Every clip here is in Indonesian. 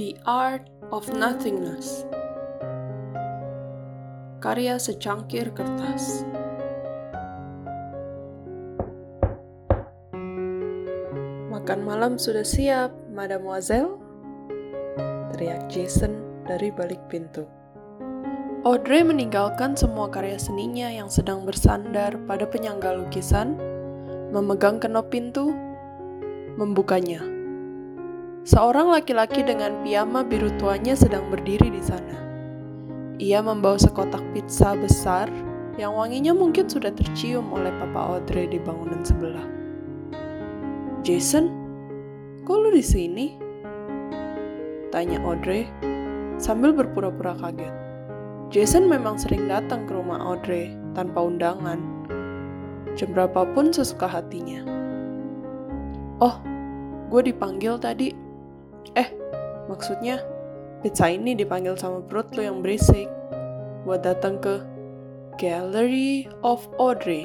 The Art of Nothingness Karya secangkir kertas Makan malam sudah siap, Mademoiselle? Teriak Jason dari balik pintu. Audrey meninggalkan semua karya seninya yang sedang bersandar pada penyangga lukisan, memegang kenop pintu, membukanya. Seorang laki-laki dengan piyama biru tuanya sedang berdiri di sana. Ia membawa sekotak pizza besar yang wanginya mungkin sudah tercium oleh Papa Audrey di bangunan sebelah. Jason, kok lu di sini? Tanya Audrey sambil berpura-pura kaget. Jason memang sering datang ke rumah Audrey tanpa undangan. Jam berapapun sesuka hatinya. Oh, gue dipanggil tadi. Eh, maksudnya pizza ini dipanggil sama perut lo yang berisik buat datang ke Gallery of Audrey,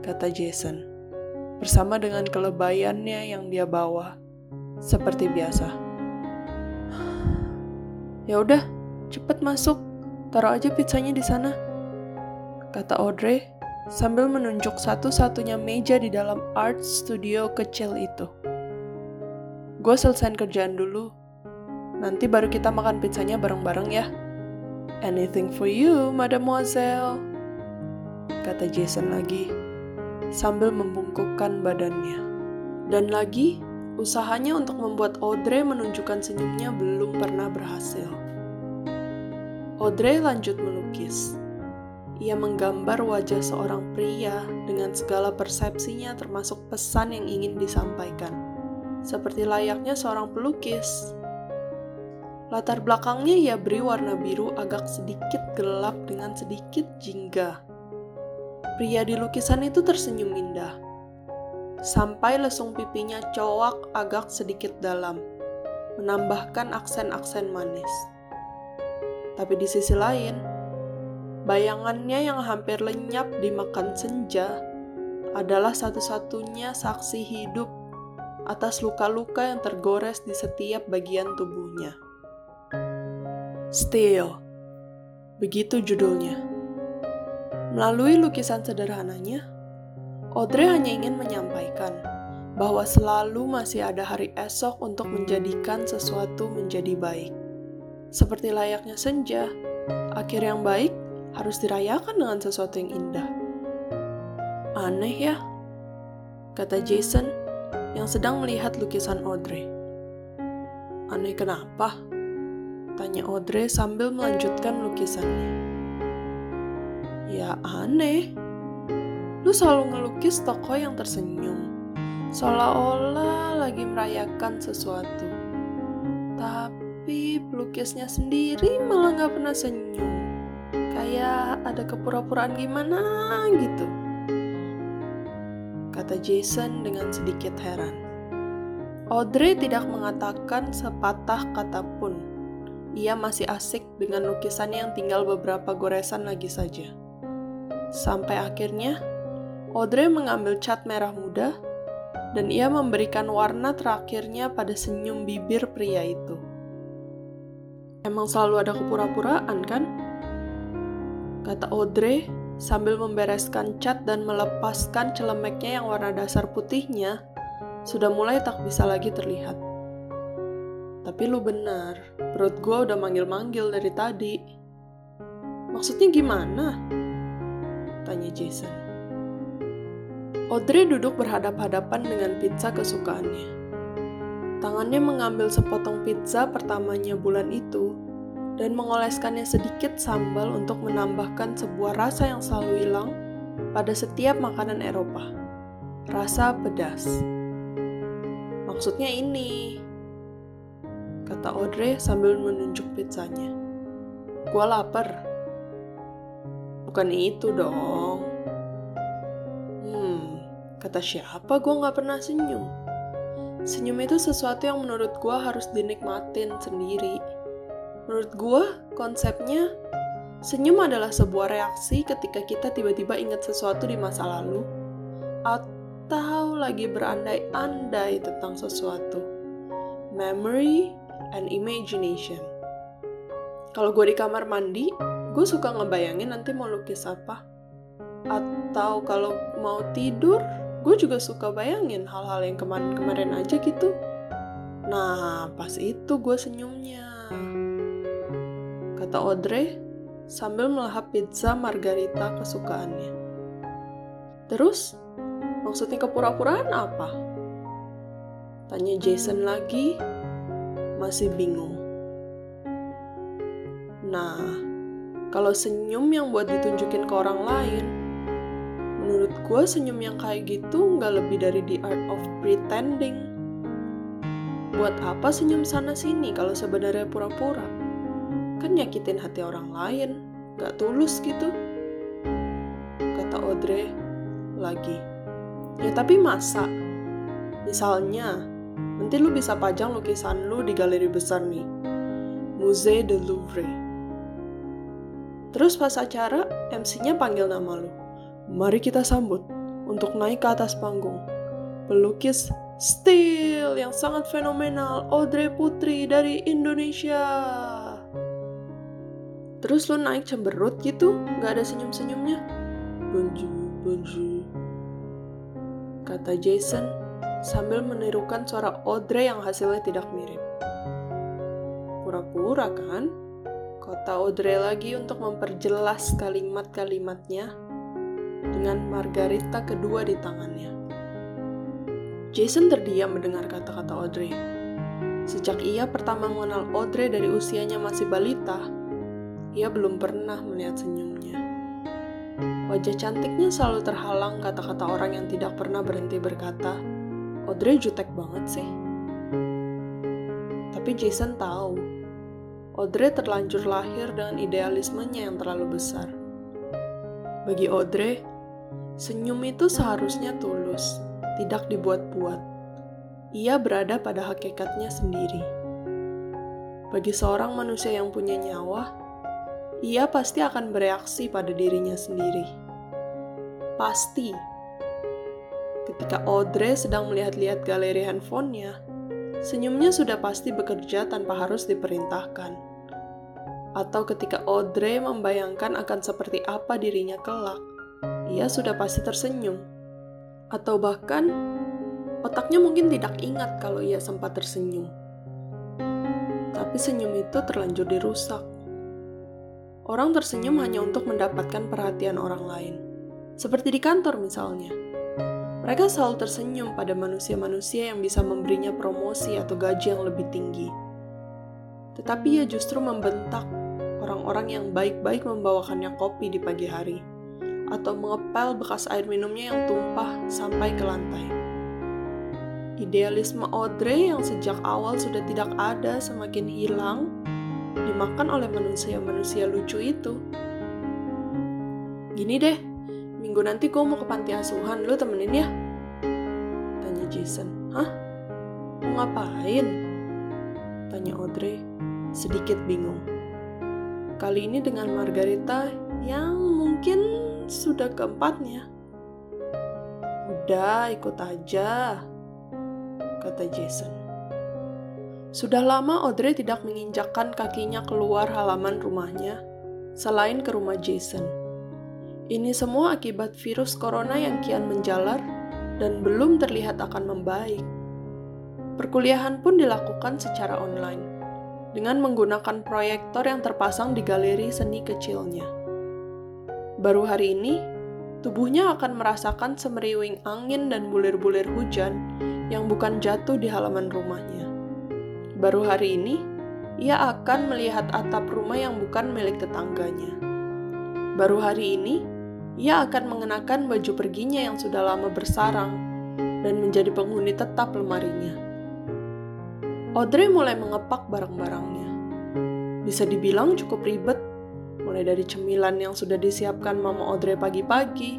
kata Jason, bersama dengan kelebayannya yang dia bawa, seperti biasa. Ya udah, cepet masuk, taruh aja pizzanya di sana, kata Audrey sambil menunjuk satu-satunya meja di dalam art studio kecil itu. Gue selesai kerjaan dulu, nanti baru kita makan pizzanya bareng-bareng ya. Anything for you, mademoiselle, kata Jason lagi, sambil membungkukkan badannya. Dan lagi, usahanya untuk membuat Audrey menunjukkan senyumnya belum pernah berhasil. Audrey lanjut melukis. Ia menggambar wajah seorang pria dengan segala persepsinya termasuk pesan yang ingin disampaikan. Seperti layaknya seorang pelukis. Latar belakangnya ia beri warna biru agak sedikit gelap dengan sedikit jingga. Pria di lukisan itu tersenyum indah. Sampai lesung pipinya cowok agak sedikit dalam, menambahkan aksen-aksen manis. Tapi di sisi lain, bayangannya yang hampir lenyap dimakan senja adalah satu-satunya saksi hidup atas luka-luka yang tergores di setiap bagian tubuhnya. Still, begitu judulnya. Melalui lukisan sederhananya, Audrey hanya ingin menyampaikan bahwa selalu masih ada hari esok untuk menjadikan sesuatu menjadi baik. Seperti layaknya senja, akhir yang baik harus dirayakan dengan sesuatu yang indah. Aneh ya, kata Jason yang sedang melihat lukisan Audrey. Aneh kenapa? Tanya Audrey sambil melanjutkan lukisannya. Ya aneh. Lu selalu ngelukis tokoh yang tersenyum. Seolah-olah lagi merayakan sesuatu. Tapi pelukisnya sendiri malah gak pernah senyum. Kayak ada kepura-puraan gimana gitu. Jason dengan sedikit heran. Audrey tidak mengatakan sepatah kata pun ia masih asik dengan lukisannya yang tinggal beberapa goresan lagi saja. Sampai akhirnya, Audrey mengambil cat merah muda dan ia memberikan warna terakhirnya pada senyum bibir pria itu. Emang selalu ada kepura-puraan kan? Kata Audrey sambil membereskan cat dan melepaskan celemeknya yang warna dasar putihnya sudah mulai tak bisa lagi terlihat. Tapi lu benar, perut gue udah manggil-manggil dari tadi. Maksudnya gimana? Tanya Jason. Audrey duduk berhadap-hadapan dengan pizza kesukaannya. Tangannya mengambil sepotong pizza pertamanya bulan itu dan mengoleskannya sedikit sambal untuk menambahkan sebuah rasa yang selalu hilang pada setiap makanan Eropa. Rasa pedas. Maksudnya ini, kata Audrey sambil menunjuk pizzanya. Gua lapar. Bukan itu dong. Hmm, kata siapa gua nggak pernah senyum. Senyum itu sesuatu yang menurut gua harus dinikmatin sendiri. Menurut gua, konsepnya senyum adalah sebuah reaksi ketika kita tiba-tiba ingat sesuatu di masa lalu atau lagi berandai-andai tentang sesuatu. Memory and imagination. Kalau gue di kamar mandi, gue suka ngebayangin nanti mau lukis apa. Atau kalau mau tidur, gue juga suka bayangin hal-hal yang kemarin-kemarin aja gitu. Nah, pas itu gue senyumnya. Kata Audrey sambil melahap pizza margarita kesukaannya. Terus, maksudnya kepura-puraan apa? Tanya Jason lagi, masih bingung. Nah, kalau senyum yang buat ditunjukin ke orang lain, menurut gue senyum yang kayak gitu nggak lebih dari the art of pretending. Buat apa senyum sana-sini kalau sebenarnya pura-pura? Kan nyakitin hati orang lain, gak tulus gitu. Kata Audrey lagi. Ya tapi masa? Misalnya, nanti lu bisa pajang lukisan lu di galeri besar nih. Musée de Louvre Terus pas acara, MC-nya panggil nama lu. Mari kita sambut untuk naik ke atas panggung. Pelukis still yang sangat fenomenal, Audrey Putri dari Indonesia. Terus lu naik cemberut gitu, gak ada senyum-senyumnya. Bonjour, bonjour. Kata Jason sambil menirukan suara Audrey yang hasilnya tidak mirip. Pura-pura kan? Kota Audrey lagi untuk memperjelas kalimat-kalimatnya dengan margarita kedua di tangannya. Jason terdiam mendengar kata-kata Audrey. Sejak ia pertama mengenal Audrey dari usianya masih balita, ia belum pernah melihat senyumnya. Wajah cantiknya selalu terhalang kata-kata orang yang tidak pernah berhenti berkata, Audrey jutek banget sih. Tapi Jason tahu Audrey terlanjur lahir dengan idealismenya yang terlalu besar. Bagi Audrey, senyum itu seharusnya tulus, tidak dibuat-buat. Ia berada pada hakikatnya sendiri. Bagi seorang manusia yang punya nyawa, ia pasti akan bereaksi pada dirinya sendiri. Pasti. Ketika Audrey sedang melihat-lihat galeri handphonenya, senyumnya sudah pasti bekerja tanpa harus diperintahkan. Atau ketika Audrey membayangkan akan seperti apa dirinya kelak, ia sudah pasti tersenyum. Atau bahkan, otaknya mungkin tidak ingat kalau ia sempat tersenyum. Tapi senyum itu terlanjur dirusak. Orang tersenyum hanya untuk mendapatkan perhatian orang lain. Seperti di kantor misalnya mereka selalu tersenyum pada manusia-manusia yang bisa memberinya promosi atau gaji yang lebih tinggi. Tetapi ia justru membentak orang-orang yang baik-baik membawakannya kopi di pagi hari, atau mengepel bekas air minumnya yang tumpah sampai ke lantai. Idealisme Audrey yang sejak awal sudah tidak ada semakin hilang, dimakan oleh manusia-manusia lucu itu. Gini deh, Minggu nanti gue mau ke panti asuhan, lu temenin ya? Tanya Jason. Hah? Mau ngapain? Tanya Audrey, sedikit bingung. Kali ini dengan Margarita yang mungkin sudah keempatnya. Udah, ikut aja, kata Jason. Sudah lama Audrey tidak menginjakkan kakinya keluar halaman rumahnya, selain ke rumah Jason. Ini semua akibat virus corona yang kian menjalar dan belum terlihat akan membaik. Perkuliahan pun dilakukan secara online dengan menggunakan proyektor yang terpasang di galeri seni kecilnya. Baru hari ini, tubuhnya akan merasakan semeriwing angin dan bulir-bulir hujan yang bukan jatuh di halaman rumahnya. Baru hari ini, ia akan melihat atap rumah yang bukan milik tetangganya. Baru hari ini, ia akan mengenakan baju perginya yang sudah lama bersarang dan menjadi penghuni tetap lemarinya. Audrey mulai mengepak barang-barangnya. Bisa dibilang cukup ribet, mulai dari cemilan yang sudah disiapkan Mama Audrey pagi-pagi,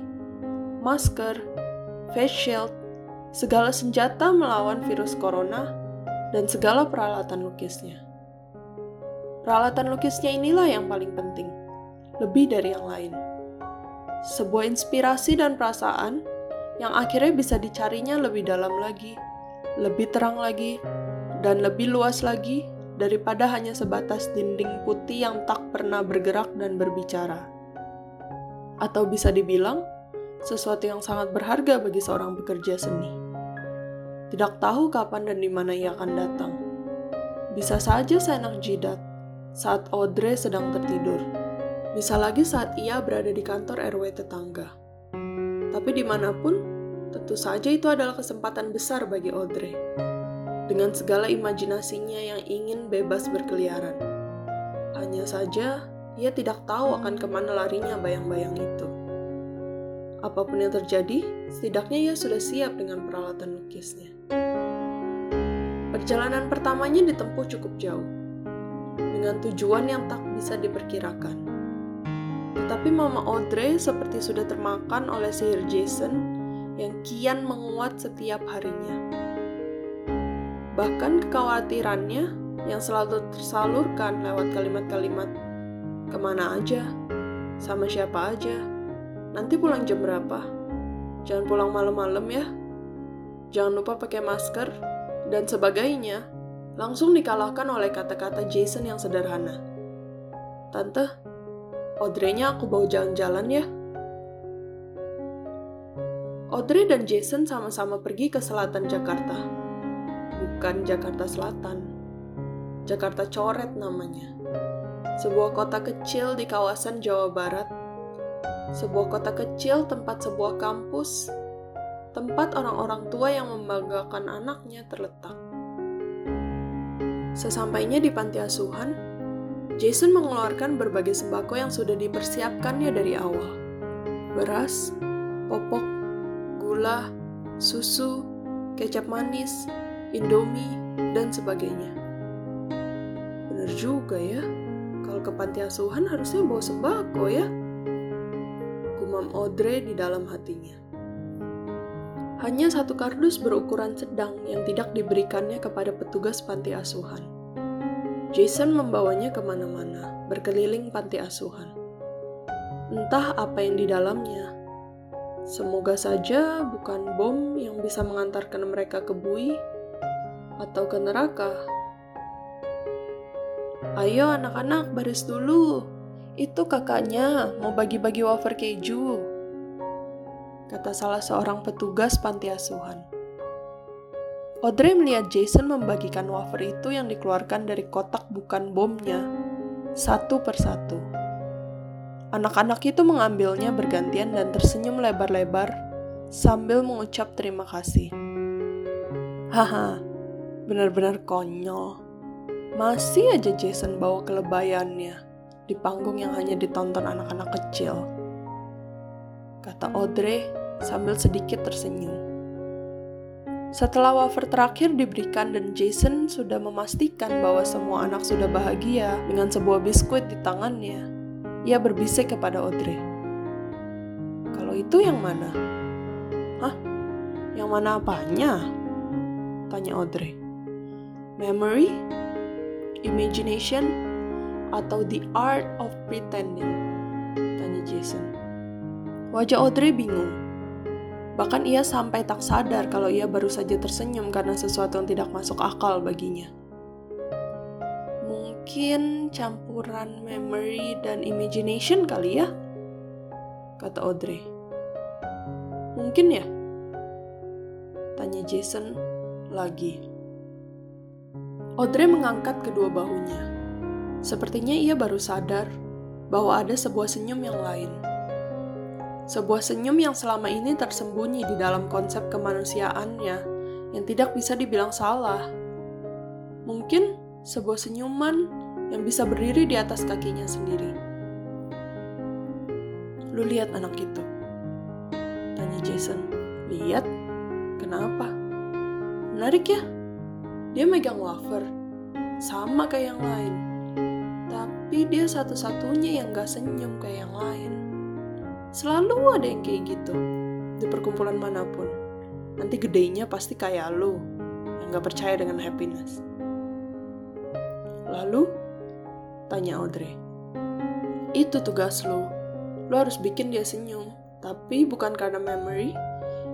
masker, face shield, segala senjata melawan virus corona, dan segala peralatan lukisnya. Peralatan lukisnya inilah yang paling penting, lebih dari yang lain sebuah inspirasi dan perasaan yang akhirnya bisa dicarinya lebih dalam lagi, lebih terang lagi, dan lebih luas lagi daripada hanya sebatas dinding putih yang tak pernah bergerak dan berbicara. Atau bisa dibilang, sesuatu yang sangat berharga bagi seorang pekerja seni. Tidak tahu kapan dan di mana ia akan datang. Bisa saja seenak jidat saat Audrey sedang tertidur. Bisa lagi saat ia berada di kantor RW tetangga. Tapi di mana pun, tentu saja itu adalah kesempatan besar bagi Audrey dengan segala imajinasinya yang ingin bebas berkeliaran. Hanya saja, ia tidak tahu akan ke mana larinya bayang-bayang itu. Apa pun yang terjadi, setidaknya ia sudah siap dengan peralatan lukisnya. Perjalanan pertamanya ditempuh cukup jauh, dengan tujuan yang tak bisa diperkirakan. Tetapi Mama Audrey seperti sudah termakan oleh sihir Jason yang kian menguat setiap harinya. Bahkan kekhawatirannya yang selalu tersalurkan lewat kalimat-kalimat ke mana aja, sama siapa aja, nanti pulang jam berapa, jangan pulang malam-malam ya, jangan lupa pakai masker, dan sebagainya, langsung dikalahkan oleh kata-kata Jason yang sederhana. Tante, Audrey-nya aku bawa jalan-jalan ya. Audrey dan Jason sama-sama pergi ke selatan Jakarta bukan Jakarta Selatan. Jakarta Coret namanya. Sebuah kota kecil di kawasan Jawa Barat. Sebuah kota kecil tempat sebuah kampus, tempat orang-orang tua yang membanggakan anaknya terletak. Sesampainya di panti asuhan, Jason mengeluarkan berbagai sembako yang sudah dipersiapkannya dari awal. Beras, popok, gula, susu, kecap manis, Indomie, dan sebagainya. Bener juga ya, kalau ke panti asuhan harusnya bawa sembako ya. Gumam Audrey di dalam hatinya. Hanya satu kardus berukuran sedang yang tidak diberikannya kepada petugas panti asuhan. Jason membawanya ke mana-mana, berkeliling panti asuhan. Entah apa yang di dalamnya. Semoga saja bukan bom yang bisa mengantarkan mereka ke bui atau ke neraka. Ayo anak-anak baris dulu. Itu kakaknya mau bagi-bagi wafer keju. Kata salah seorang petugas panti asuhan. Audrey melihat Jason membagikan wafer itu yang dikeluarkan dari kotak bukan bomnya, satu persatu. Anak-anak itu mengambilnya bergantian dan tersenyum lebar-lebar sambil mengucap terima kasih. Haha, Benar-benar konyol. Masih aja Jason bawa kelebayannya di panggung yang hanya ditonton anak-anak kecil. Kata Audrey sambil sedikit tersenyum. Setelah wafer terakhir diberikan dan Jason sudah memastikan bahwa semua anak sudah bahagia dengan sebuah biskuit di tangannya, ia berbisik kepada Audrey. Kalau itu yang mana? Hah? Yang mana apanya? Tanya Audrey memory, imagination, atau the art of pretending? Tanya Jason. Wajah Audrey bingung. Bahkan ia sampai tak sadar kalau ia baru saja tersenyum karena sesuatu yang tidak masuk akal baginya. Mungkin campuran memory dan imagination kali ya? Kata Audrey. Mungkin ya? Tanya Jason lagi. Audrey mengangkat kedua bahunya. Sepertinya ia baru sadar bahwa ada sebuah senyum yang lain. Sebuah senyum yang selama ini tersembunyi di dalam konsep kemanusiaannya yang tidak bisa dibilang salah. Mungkin sebuah senyuman yang bisa berdiri di atas kakinya sendiri. Lu lihat anak itu? Tanya Jason. Lihat? Kenapa? Menarik ya? Dia megang wafer, sama kayak yang lain. Tapi dia satu-satunya yang gak senyum kayak yang lain. Selalu ada yang kayak gitu, di perkumpulan mana pun. Nanti gedenya pasti kayak lu, yang gak percaya dengan happiness. Lalu, tanya Audrey. Itu tugas lu. Lu harus bikin dia senyum, tapi bukan karena memory,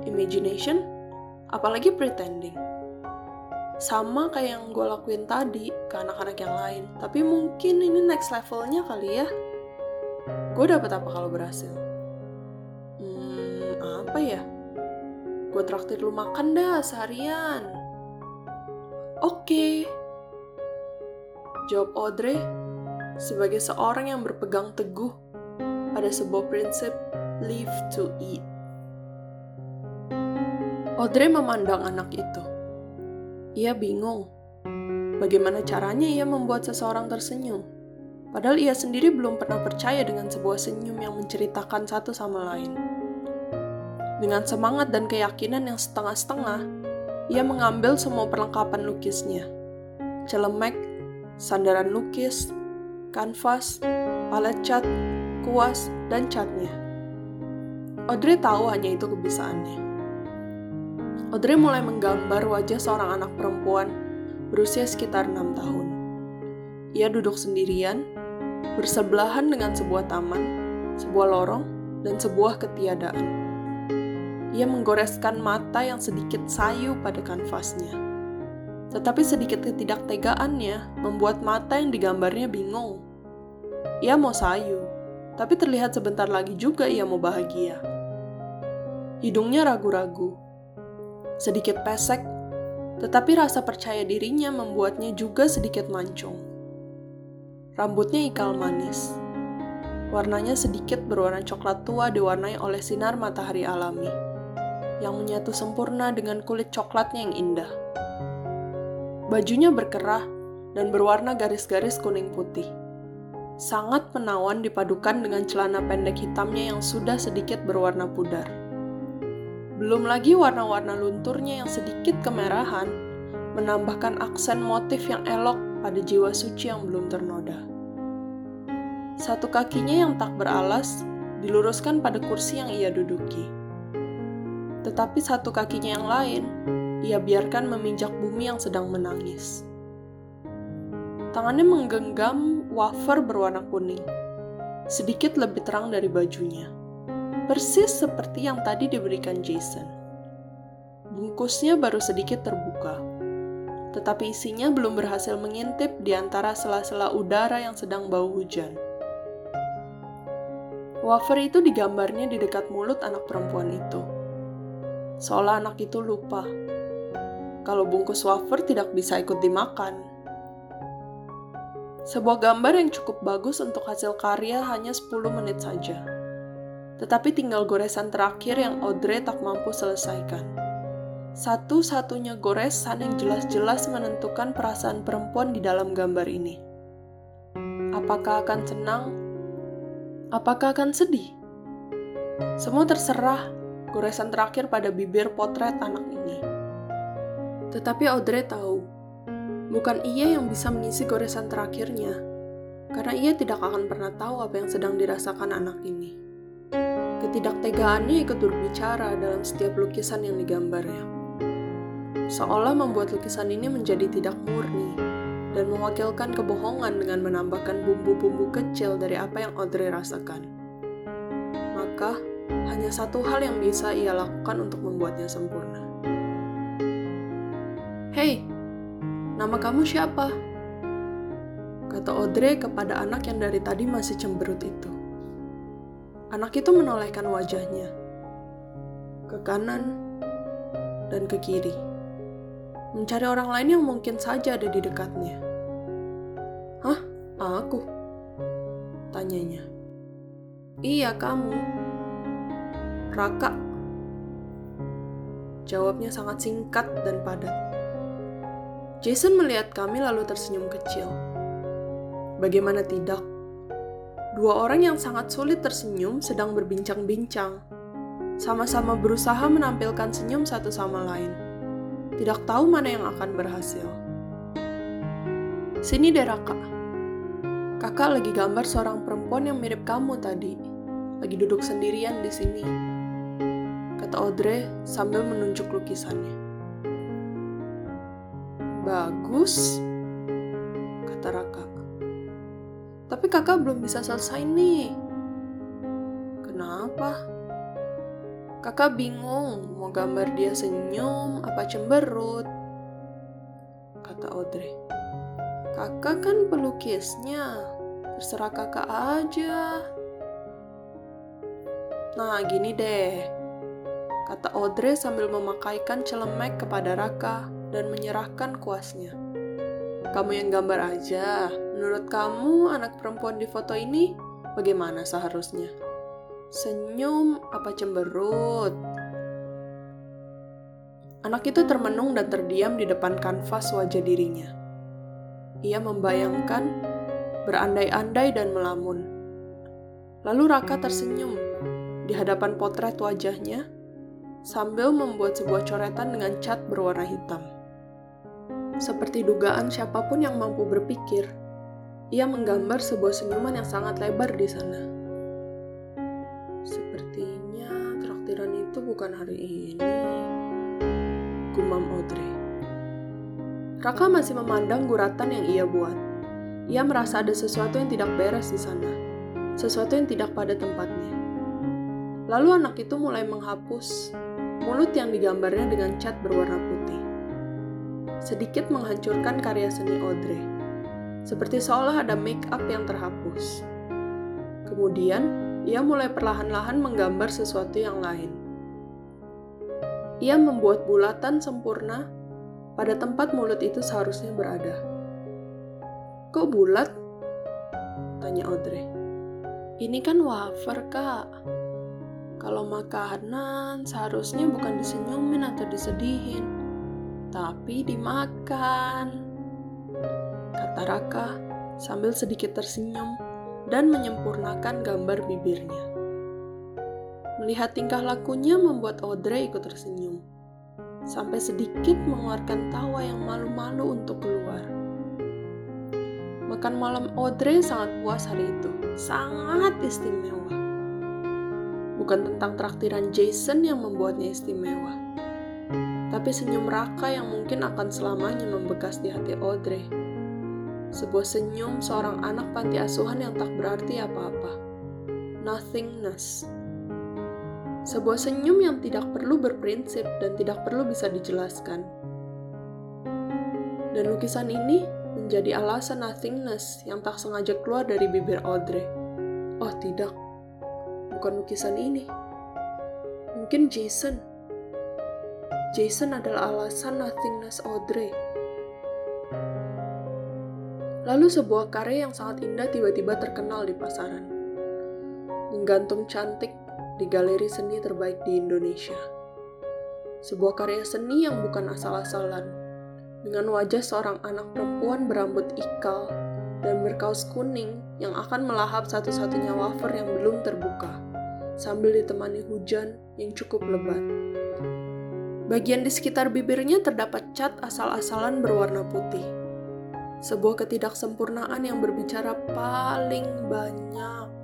imagination, apalagi pretending sama kayak yang gue lakuin tadi ke anak-anak yang lain. Tapi mungkin ini next levelnya kali ya. Gue dapet apa kalau berhasil? Apa ya? Gue traktir lu makan dah seharian. Oke. Okay. Jawab Audrey sebagai seorang yang berpegang teguh pada sebuah prinsip live to eat. Audrey memandang anak itu. Ia bingung bagaimana caranya ia membuat seseorang tersenyum. Padahal ia sendiri belum pernah percaya dengan sebuah senyum yang menceritakan satu sama lain. Dengan semangat dan keyakinan yang setengah-setengah, ia mengambil semua perlengkapan lukisnya. Celemek, sandaran lukis, kanvas, palet cat, kuas, dan catnya. Audrey tahu hanya itu kebisaannya. Audrey mulai menggambar wajah seorang anak perempuan berusia sekitar enam tahun. Ia duduk sendirian, bersebelahan dengan sebuah taman, sebuah lorong, dan sebuah ketiadaan. Ia menggoreskan mata yang sedikit sayu pada kanvasnya. Tetapi sedikit ketidaktegaannya membuat mata yang digambarnya bingung. Ia mau sayu, tapi terlihat sebentar lagi juga ia mau bahagia. Hidungnya ragu-ragu, sedikit pesek, tetapi rasa percaya dirinya membuatnya juga sedikit mancung. Rambutnya ikal manis, warnanya sedikit berwarna coklat tua diwarnai oleh sinar matahari alami, yang menyatu sempurna dengan kulit coklatnya yang indah. Bajunya berkerah dan berwarna garis-garis kuning putih sangat menawan dipadukan dengan celana pendek hitamnya yang sudah sedikit berwarna pudar. Belum lagi warna-warna lunturnya yang sedikit kemerahan, menambahkan aksen motif yang elok pada jiwa suci yang belum ternoda. Satu kakinya yang tak beralas diluruskan pada kursi yang ia duduki. Tetapi satu kakinya yang lain, ia biarkan meminjak bumi yang sedang menangis. Tangannya menggenggam wafer berwarna kuning, sedikit lebih terang dari bajunya. Persis seperti yang tadi diberikan Jason. Bungkusnya baru sedikit terbuka, tetapi isinya belum berhasil mengintip di antara sela-sela udara yang sedang bau hujan. Wafer itu digambarnya di dekat mulut anak perempuan itu. Seolah anak itu lupa kalau bungkus wafer tidak bisa ikut dimakan sebuah gambar yang cukup bagus untuk hasil karya hanya 10 menit saja. Tetapi tinggal goresan terakhir yang Audrey tak mampu selesaikan. Satu-satunya goresan yang jelas-jelas menentukan perasaan perempuan di dalam gambar ini. Apakah akan senang? Apakah akan sedih? Semua terserah goresan terakhir pada bibir potret anak ini. Tetapi Audrey tahu Bukan ia yang bisa mengisi goresan terakhirnya, karena ia tidak akan pernah tahu apa yang sedang dirasakan anak ini. Ketidaktegaannya ikut berbicara dalam setiap lukisan yang digambarnya. Seolah membuat lukisan ini menjadi tidak murni dan mewakilkan kebohongan dengan menambahkan bumbu-bumbu kecil dari apa yang Audrey rasakan. Maka, hanya satu hal yang bisa ia lakukan untuk membuatnya sempurna. Hei, Nama kamu siapa? Kata Audrey kepada anak yang dari tadi masih cemberut itu. Anak itu menolehkan wajahnya ke kanan dan ke kiri, mencari orang lain yang mungkin saja ada di dekatnya. Hah? Aku? Tanyanya. Iya, kamu. Raka. Jawabnya sangat singkat dan padat. Jason melihat kami lalu tersenyum kecil. Bagaimana tidak? Dua orang yang sangat sulit tersenyum sedang berbincang-bincang. Sama-sama berusaha menampilkan senyum satu sama lain. Tidak tahu mana yang akan berhasil. Sini deh Raka. Kakak lagi gambar seorang perempuan yang mirip kamu tadi. Lagi duduk sendirian di sini. Kata Audrey sambil menunjuk lukisannya. Bagus, kata Raka. Tapi kakak belum bisa selesai nih. Kenapa? Kakak bingung mau gambar dia senyum apa cemberut. kata Audrey. Kakak kan pelukisnya, terserah kakak aja. Nah, gini deh, kata Audrey sambil memakaikan celemek kepada Raka dan menyerahkan kuasnya. Kamu yang gambar aja, menurut kamu anak perempuan di foto ini bagaimana seharusnya? Senyum apa cemberut? Anak itu termenung dan terdiam di depan kanvas wajah dirinya. Ia membayangkan, berandai-andai dan melamun. Lalu Raka tersenyum di hadapan potret wajahnya sambil membuat sebuah coretan dengan cat berwarna hitam. Seperti dugaan siapa pun yang mampu berpikir, ia menggambar sebuah senyuman yang sangat lebar di sana itu bukan hari ini. Gumam Audrey. Raka masih memandang guratan yang ia buat. Ia merasa ada sesuatu yang tidak beres di sana. Sesuatu yang tidak pada tempatnya. Lalu anak itu mulai menghapus mulut yang digambarnya dengan cat berwarna putih. Sedikit menghancurkan karya seni Audrey. Seperti seolah ada make up yang terhapus. Kemudian, ia mulai perlahan-lahan menggambar sesuatu yang lain. Ia membuat bulatan sempurna pada tempat mulut itu seharusnya berada. Kok bulat? Tanya Audrey. Ini kan wafer, Kak. Kalau makanan seharusnya bukan disenyumin atau disedihin, tapi dimakan. Kata Raka sambil sedikit tersenyum dan menyempurnakan gambar bibirnya. Melihat tingkah lakunya membuat Audrey ikut tersenyum. Sampai sedikit mengeluarkan tawa yang malu-malu untuk keluar. Makan malam Audrey sangat puas hari itu. Sangat istimewa. Bukan tentang traktiran Jason yang membuatnya istimewa. Tapi senyum Raka yang mungkin akan selamanya membekas di hati Audrey. Sebuah senyum seorang anak panti asuhan yang tak berarti apa-apa. Nothingness sebuah senyum yang tidak perlu berprinsip dan tidak perlu bisa dijelaskan. Dan lukisan ini menjadi alasan nothingness yang tak sengaja keluar dari bibir Audrey. Oh tidak, bukan lukisan ini. Mungkin Jason. Jason adalah alasan nothingness Audrey. Lalu sebuah karya yang sangat indah tiba-tiba terkenal di pasaran. Menggantung cantik di galeri seni terbaik di Indonesia. Sebuah karya seni yang bukan asal-asalan, dengan wajah seorang anak perempuan berambut ikal dan berkaus kuning yang akan melahap satu-satunya wafer yang belum terbuka, sambil ditemani hujan yang cukup lebat. Bagian di sekitar bibirnya terdapat cat asal-asalan berwarna putih. Sebuah ketidaksempurnaan yang berbicara paling banyak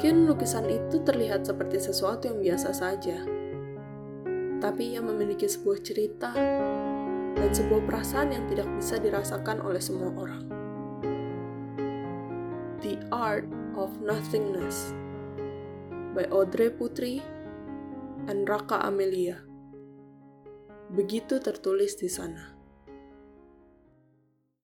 Mungkin lukisan itu terlihat seperti sesuatu yang biasa saja, tapi ia memiliki sebuah cerita dan sebuah perasaan yang tidak bisa dirasakan oleh semua orang. The Art of Nothingness by Audrey Putri and Raka Amelia. Begitu tertulis di sana.